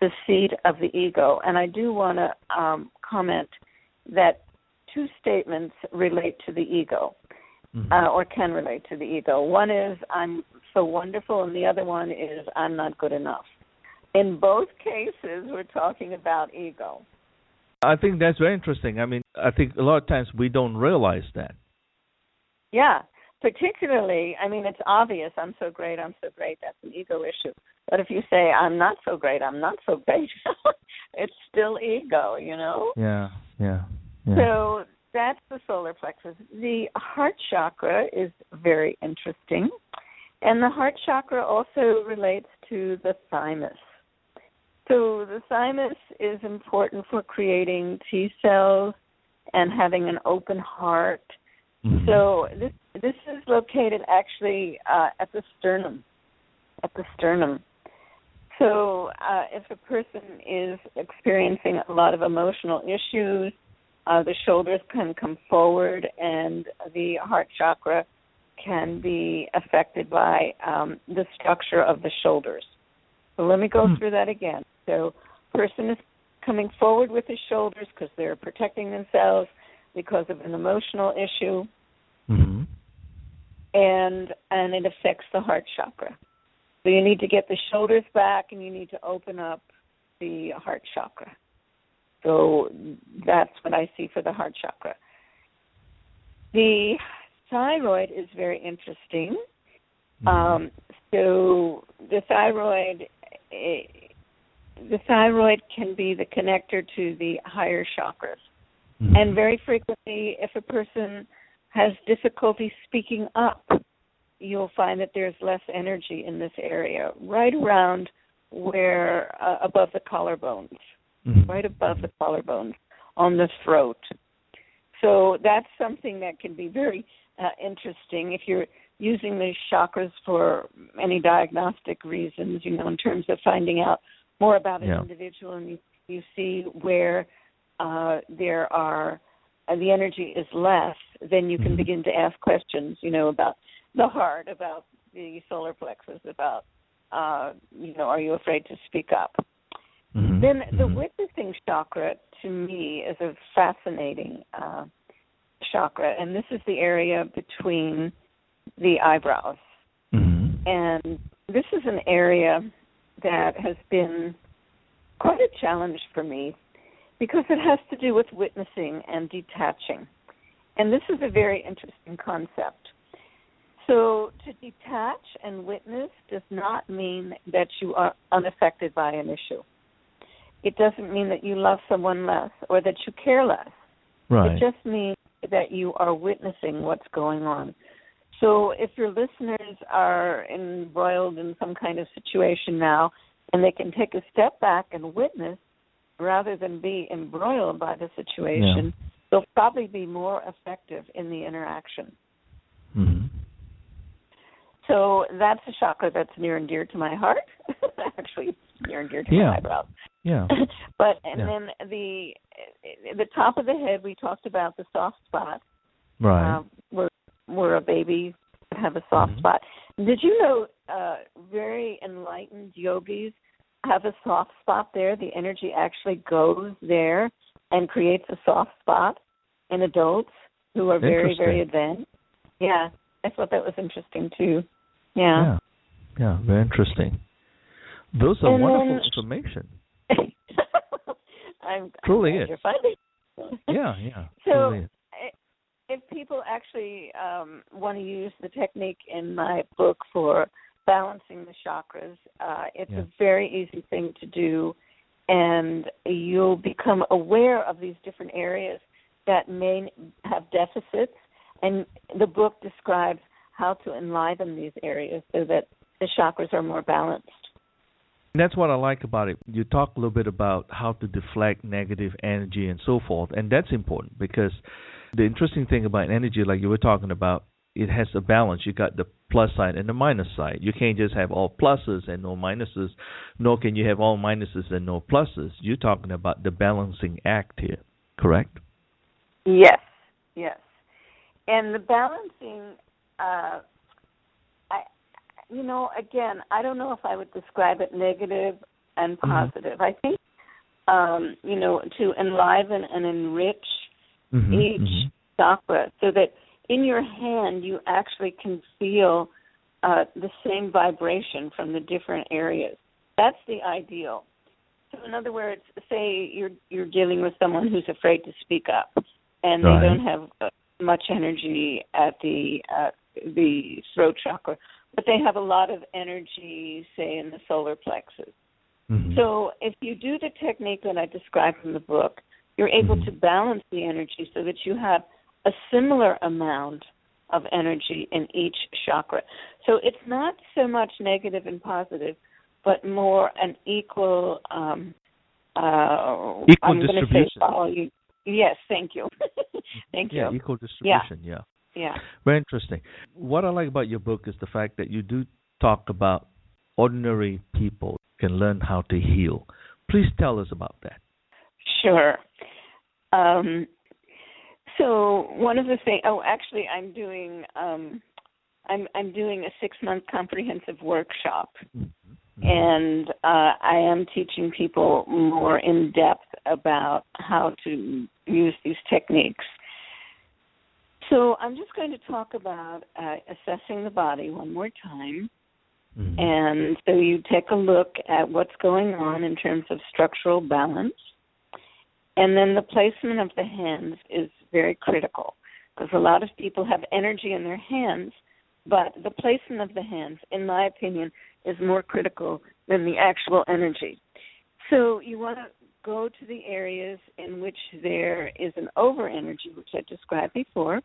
the seat of the ego. And I do want to um, comment that two statements relate to the ego, mm-hmm. uh, or can relate to the ego. One is I'm so wonderful, and the other one is I'm not good enough. In both cases, we're talking about ego. I think that's very interesting. I mean, I think a lot of times we don't realize that. Yeah, particularly, I mean, it's obvious I'm so great, I'm so great. That's an ego issue. But if you say I'm not so great, I'm not so great, it's still ego, you know? Yeah, yeah, yeah. So that's the solar plexus. The heart chakra is very interesting. And the heart chakra also relates to the thymus. So the thymus is important for creating T cells and having an open heart. Mm-hmm. So this this is located actually uh, at the sternum, at the sternum. So uh, if a person is experiencing a lot of emotional issues, uh, the shoulders can come forward, and the heart chakra can be affected by um, the structure of the shoulders. So let me go hmm. through that again. So, person is coming forward with his shoulders because they're protecting themselves because of an emotional issue, mm-hmm. and and it affects the heart chakra. So you need to get the shoulders back, and you need to open up the heart chakra. So that's what I see for the heart chakra. The thyroid is very interesting. Mm-hmm. Um, so the thyroid, eh, the thyroid can be the connector to the higher chakras, mm-hmm. and very frequently, if a person has difficulty speaking up, you'll find that there's less energy in this area, right around where uh, above the collarbones, mm-hmm. right above the collarbones on the throat. So that's something that can be very uh, interesting if you're using these chakras for any diagnostic reasons, you know, in terms of finding out more about an yeah. individual and you, you see where uh, there are uh, the energy is less, then you can mm-hmm. begin to ask questions, you know, about the heart, about the solar plexus, about uh, you know, are you afraid to speak up? Mm-hmm. Then the mm-hmm. witnessing chakra to me is a fascinating uh, chakra, and this is the area between the eyebrows. Mm-hmm. And this is an area that has been quite a challenge for me because it has to do with witnessing and detaching. And this is a very interesting concept. So, to detach and witness does not mean that you are unaffected by an issue. It doesn't mean that you love someone less or that you care less. Right. It just means that you are witnessing what's going on. So if your listeners are embroiled in some kind of situation now and they can take a step back and witness rather than be embroiled by the situation, yeah. they'll probably be more effective in the interaction. Mm-hmm. So that's a chakra that's near and dear to my heart. Actually, near and dear to yeah. my eyebrows. Yeah. but and yeah. then the the top of the head, we talked about the soft spot. Right. Um, where where a baby have a soft mm-hmm. spot. Did you know uh, very enlightened yogis have a soft spot there? The energy actually goes there and creates a soft spot in adults who are very very advanced. Yeah, I thought that was interesting too. Yeah. Yeah, yeah very interesting. Those are and wonderful then, information. I'm truly is. You're finding. yeah, yeah. So, if people actually um, want to use the technique in my book for balancing the chakras, uh, it's yeah. a very easy thing to do, and you'll become aware of these different areas that may have deficits. And the book describes how to enliven these areas so that the chakras are more balanced. And That's what I like about it. You talk a little bit about how to deflect negative energy and so forth, and that's important because the interesting thing about energy, like you were talking about, it has a balance. You got the plus side and the minus side. You can't just have all pluses and no minuses, nor can you have all minuses and no pluses. You're talking about the balancing act here, correct? Yes, yes. And the balancing, uh, I, you know, again, I don't know if I would describe it negative and Mm-hmm. positive. I think, um, you know, to enliven and enrich Mhm, each mhm. chakra so that in your hand you actually can feel uh, the same vibration from the different areas. That's the ideal. So in other words, say you're you're dealing with someone who's afraid to speak up and they don't have uh, much energy at the uh, the throat chakra, but they have a lot of energy say in the solar plexus. Mhm. So if you do the technique that I described in the book, you're able Mhm. to balance the energy so that you have a similar amount of energy in each chakra. So it's not so much negative and positive, but more an equal um uh Equal I'm say distribution. volume. Yes, thank you. thank yeah, you. Yeah, equal distribution. Yeah. Yeah. Very interesting. What I like about your book is the fact that you do talk about ordinary people can learn how to heal. Please tell us about that. Sure. Um, so one of the things. Oh, actually, I'm doing. Um, I'm I'm doing a six month comprehensive workshop, and uh, I am teaching people more in depth about how to use these techniques. So I'm just going to talk about uh, assessing the body one more time. Mhm. And so you take a look at what's going on in terms of structural balance. And then the placement of the hands is very critical because a lot of people have energy in their hands, but the placement of the hands, in my opinion, is more critical than the actual energy. So you want to go to the areas in which there is an over energy, which I described before,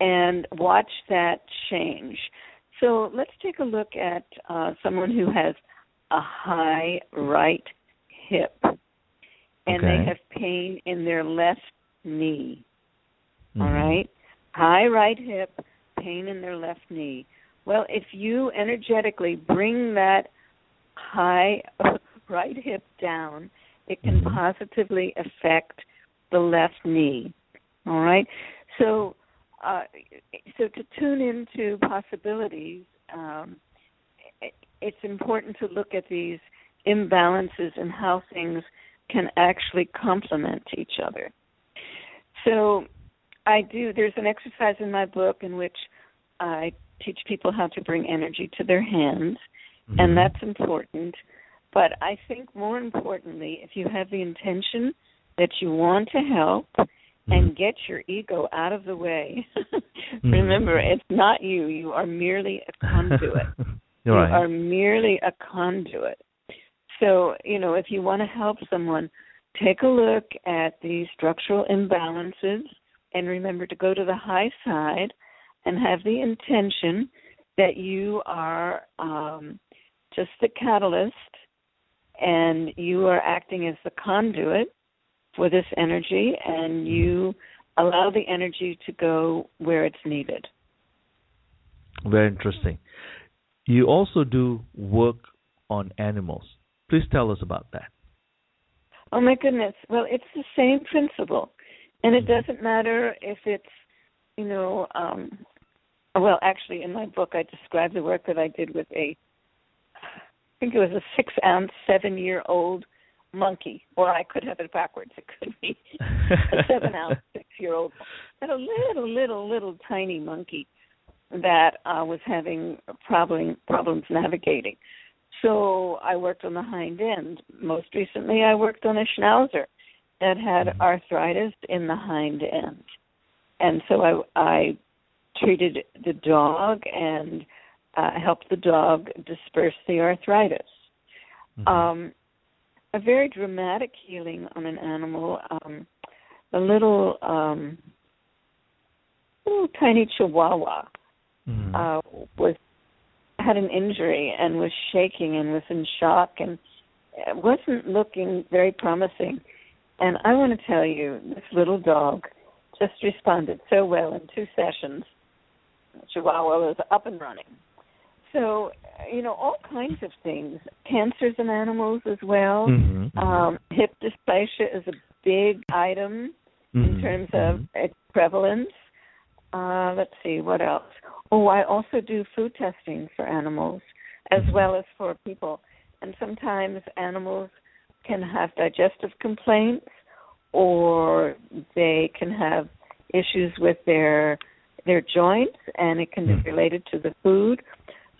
and watch that change. So let's take a look at uh, someone who has a high right hip and Okay. they have pain in their left knee. All Mhm. right? High right hip, pain in their left knee. Well, if you energetically bring that high right hip down, it can Mhm. positively affect the left knee. All right? So uh, so to tune into possibilities, um, it, it's important to look at these imbalances and how things can actually complement each other. So I do. There's an exercise in my book in which I teach people how to bring energy to their hands, Mhm. and that's important. But I think more importantly, if you have the intention that you want to help and get your ego out of the way, remember it's not you. You are merely a conduit. You're you right. are merely a conduit. So, you know, if you want to help someone, take a look at the structural imbalances and remember to go to the high side and have the intention that you are um, just the catalyst and you are acting as the conduit for this energy and you allow the energy to go where it's needed. Very interesting. You also do work on animals. Please tell us about that. Oh my goodness. Well, it's the same principle. And it Mhm. doesn't matter if it's, you know, um well, actually in my book I describe the work that I did with a I think it was a 6 ounce 7 year old monkey or I could have it backwards. It could be a 7 ounce 6 year old and a little little little tiny monkey that uh was having problem problems navigating. So I worked on the hind end. Most recently, I worked on a schnauzer that had Mhm. arthritis in the hind end, and so I, I treated the dog and uh, helped the dog disperse the arthritis. Mhm. Um, a very dramatic healing on an animal. Um, a little, um, little tiny Chihuahua Mhm. uh, was had an injury and was shaking and was in shock and wasn't looking very promising. And I want to tell you, this little dog just responded so well in two sessions Chihuahua was up and running. So, you know, all kinds of things. Cancers in animals as well. Mm-hmm. Um, hip dysplasia is a big item Mhm. in terms of its prevalence. Uh, let's see, what else? Oh, I also do food testing for animals as Mhm. well as for people. And sometimes animals can have digestive complaints or they can have issues with their their joints and it can be related to the food.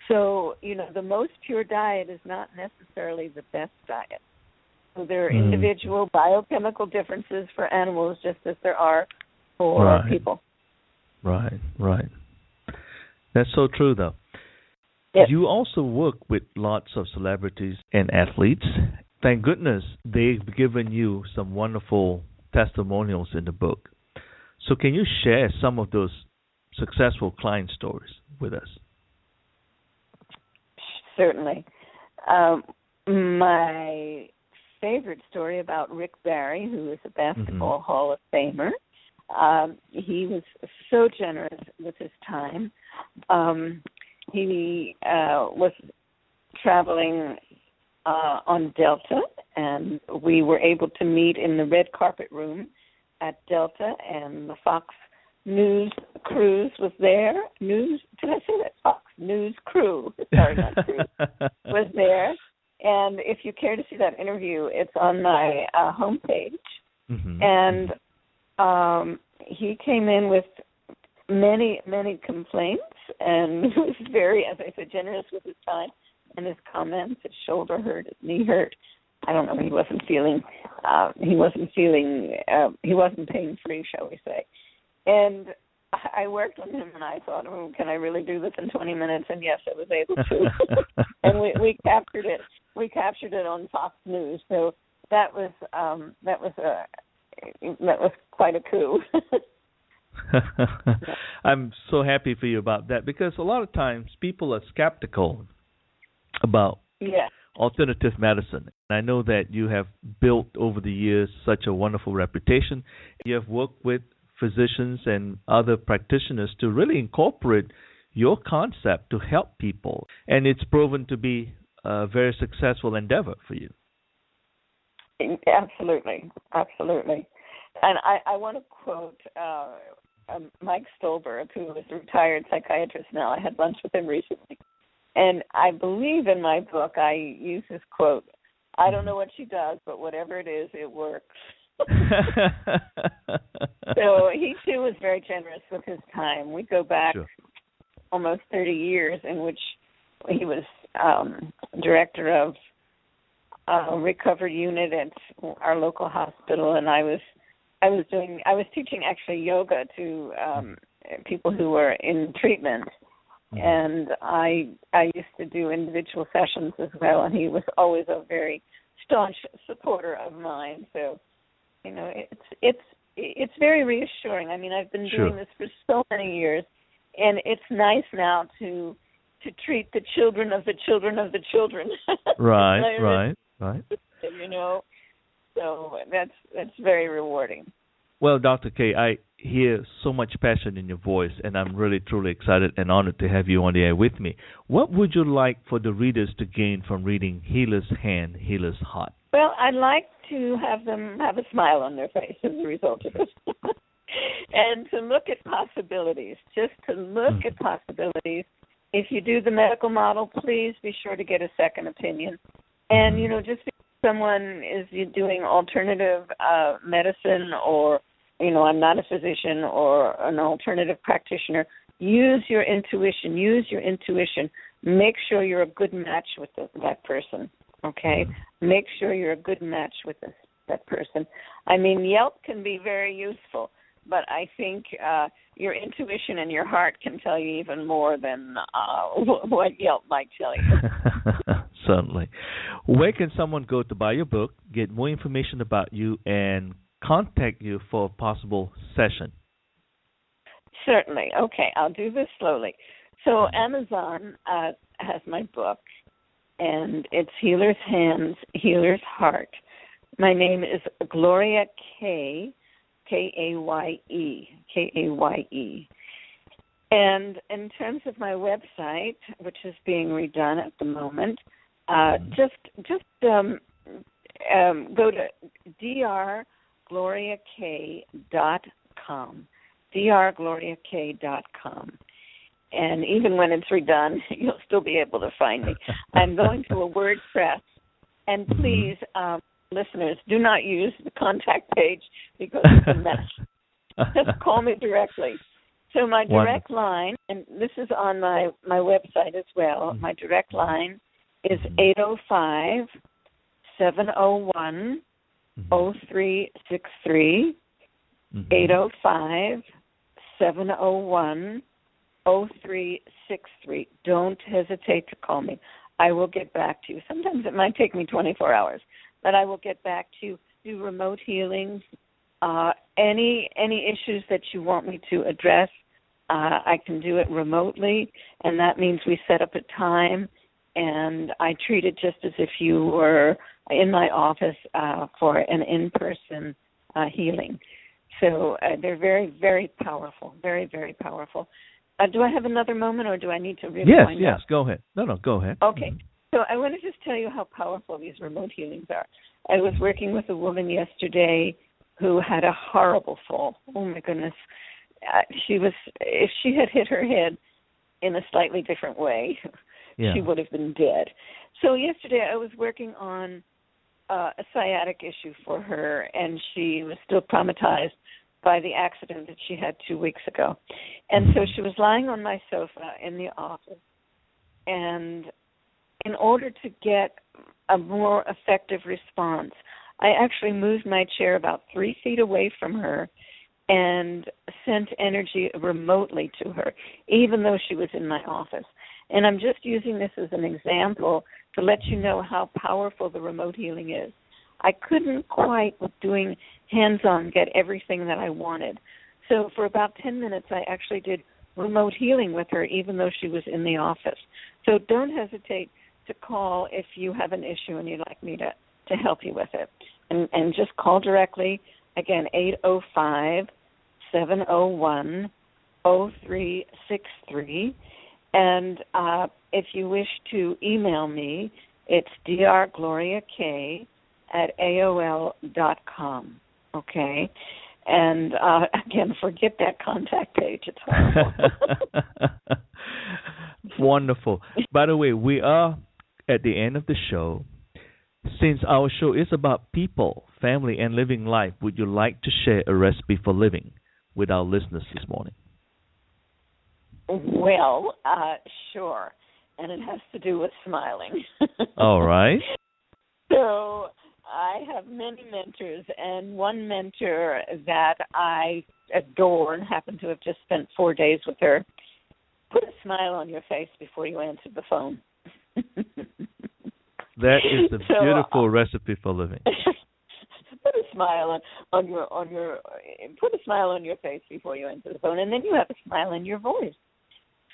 So, you know, the most pure diet is not necessarily the best diet. So there are Mm. individual biochemical differences for animals just as there are for Right. people. Right, right. That's so true, though. Yes. You also work with lots of celebrities and athletes. Thank goodness they've given you some wonderful testimonials in the book. So, can you share some of those successful client stories with us? Certainly. Um, my favorite story about Rick Barry, who is a basketball Hall of Famer. Um, he was so generous with his time. Um, he uh, was traveling uh, on Delta, and we were able to meet in the red carpet room at Delta, and the Fox News cruise was there. News, did I say that? Fox News crew, sorry, not cruise, was there. And if you care to see that interview, it's on my uh, homepage. Mhm. And um, he came in with many, many complaints, and was very, as I said, generous with his time and his comments. His shoulder hurt, his knee hurt. I don't know. He wasn't feeling. Uh, he wasn't feeling. Uh, he wasn't pain free, shall we say? And I I worked with him, and I thought, oh, can I really do this in 20 minutes? And yes, I was able to. and we we captured it. We captured it on Fox News. So that was um that was a that was quite a coup. I'm so happy for you about that because a lot of times people are skeptical about yeah. alternative medicine. And I know that you have built over the years such a wonderful reputation. You have worked with physicians and other practitioners to really incorporate your concept to help people. And it's proven to be a very successful endeavor for you. Absolutely, absolutely. And I, I want to quote uh, um, Mike Stolberg, who is a retired psychiatrist now. I had lunch with him recently, and I believe in my book I use his quote. I don't know what she does, but whatever it is, it works. so he too was very generous with his time. We go back Sure. almost 30 years in which he was um, director of a recovery unit at our local hospital, and I was I was doing I was teaching actually yoga to um, people who were in treatment, Mhm. and I I used to do individual sessions as well, and he was always a very staunch supporter of mine. So, you know, it's it's it's very reassuring. I mean, I've been Sure. doing this for so many years, and it's nice now to to treat the children of the children of the children. right, right, right. You know, so that's that's very rewarding. Well, Dr. Kaye, I hear so much passion in your voice, and I'm really truly excited and honored to have you on the air with me. What would you like for the readers to gain from reading Healer's Hand, Healer's Heart? Well, I'd like to have them have a smile on their face as a result of it. and to look at possibilities, just to look Mhm. at possibilities. If you do the medical model, please be sure to get a second opinion. And, you know, just because someone is doing alternative uh, medicine or, you know, I'm not a physician or an alternative practitioner, use your intuition. Use your intuition. Make sure you're a good match with the, that person. Okay, make sure you're a good match with this, that person. I mean, Yelp can be very useful, but I think uh, your intuition and your heart can tell you even more than uh, what Yelp might tell you. Certainly. Where can someone go to buy your book, get more information about you, and contact you for a possible session? Certainly. Okay, I'll do this slowly. So Amazon uh, has my book, and it's Healer's Hands, Healer's Heart. My name is Gloria Kaye. K A Y E. K A Y E. And in terms of my website, which is being redone at the moment, uh, Mhm. just just um, um, go to drgloriakaye.com, drgloriakaye.com. And even when it's redone, you'll still be able to find me. I'm going to a WordPress, and Mhm. please, um, listeners, do not use the contact page because it's a mess. Just call me directly. So my direct line, and this is on my my website as well. My direct line is Mhm. eight zero five seven zero one Mhm. zero three six three Mhm. eight zero five seven zero one zero three six three. Don't hesitate to call me. I will get back to you. Sometimes it might take me 24 hours, but I will get back to you. Do remote healings, uh, any any issues that you want me to address. Uh, I can do it remotely, and that means we set up a time, and I treat it just as if you were in my office uh, for an in-person uh, healing. So uh, they're very, very powerful, very, very powerful. Uh, do I have another moment, or do I need to really yes, yes. up? Go ahead. No, no. Go ahead. Okay. So I want to just tell you how powerful these remote healings are. I was working with a woman yesterday who had a horrible fall. Oh my goodness. Uh, she was if she had hit her head in a slightly different way, Yeah. she would have been dead. So yesterday I was working on uh, a sciatic issue for her, and she was still traumatized by the accident that she had two weeks ago. And so she was lying on my sofa in the office, and in order to get a more effective response, I actually moved my chair about three feet away from her and sent energy remotely to her, even though she was in my office. And I'm just using this as an example to let you know how powerful the remote healing is. I couldn't quite, with doing hands on, get everything that I wanted. So for about 10 minutes, I actually did remote healing with her, even though she was in the office. So don't hesitate to call if you have an issue and you'd like me to, to help you with it. And, and just call directly, again, 805 701 0363. And uh, if you wish to email me, it's drgloriakaye at aol dot com. Okay? And uh, again, forget that contact page. It's horrible. Wonderful. By the way, we are at the end of the show. Since our show is about people, family, and living life, would you like to share a recipe for living with our listeners this morning? Well, uh, sure. And it has to do with smiling. All right. So I have many mentors, and one mentor that I adore and happen to have just spent four days with her. Put a smile on your face before you answer the phone. That is a So, uh, beautiful recipe for living. put a smile on, on your on your put a smile on your face before you answer the phone, and then you have a smile in your voice.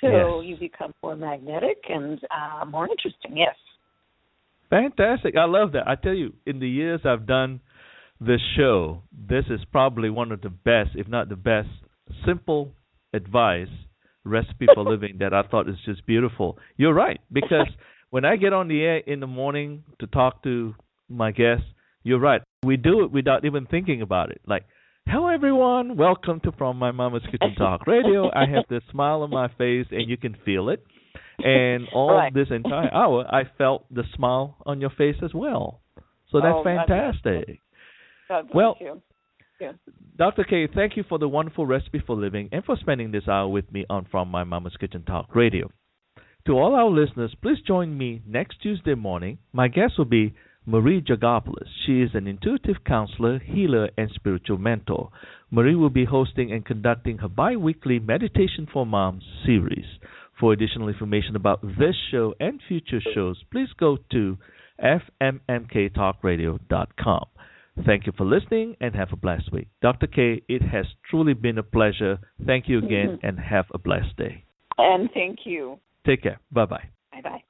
So Yes. you become more magnetic and uh, more interesting. Yes. Fantastic. I love that. I tell you, in the years I've done this show, this is probably one of the best, if not the best, simple advice recipe for living that I thought is just beautiful. You're right, because when I get on the air in the morning to talk to my guests, you're right. We do it without even thinking about it. Like, hello everyone, welcome to From My Mama's Kitchen Talk Radio. I have this smile on my face, and you can feel it. And all Right. this entire hour, I felt the smile on your face as well. So that's Oh, fantastic. God bless Well, you. Dr. Kaye, thank you for the wonderful recipe for living and for spending this hour with me on From My Mama's Kitchen Talk Radio. To all our listeners, please join me next Tuesday morning. My guest will be Marie Jagopoulos. She is an intuitive counselor, healer, and spiritual mentor. Marie will be hosting and conducting her bi weekly Meditation for Moms series. For additional information about this show and future shows, please go to fmmktalkradio.com. Thank you for listening and have a blessed week. Dr. Kaye, it has truly been a pleasure. Thank you again mm-hmm. and have a blessed day. And thank you. Take care. Bye bye. Bye bye.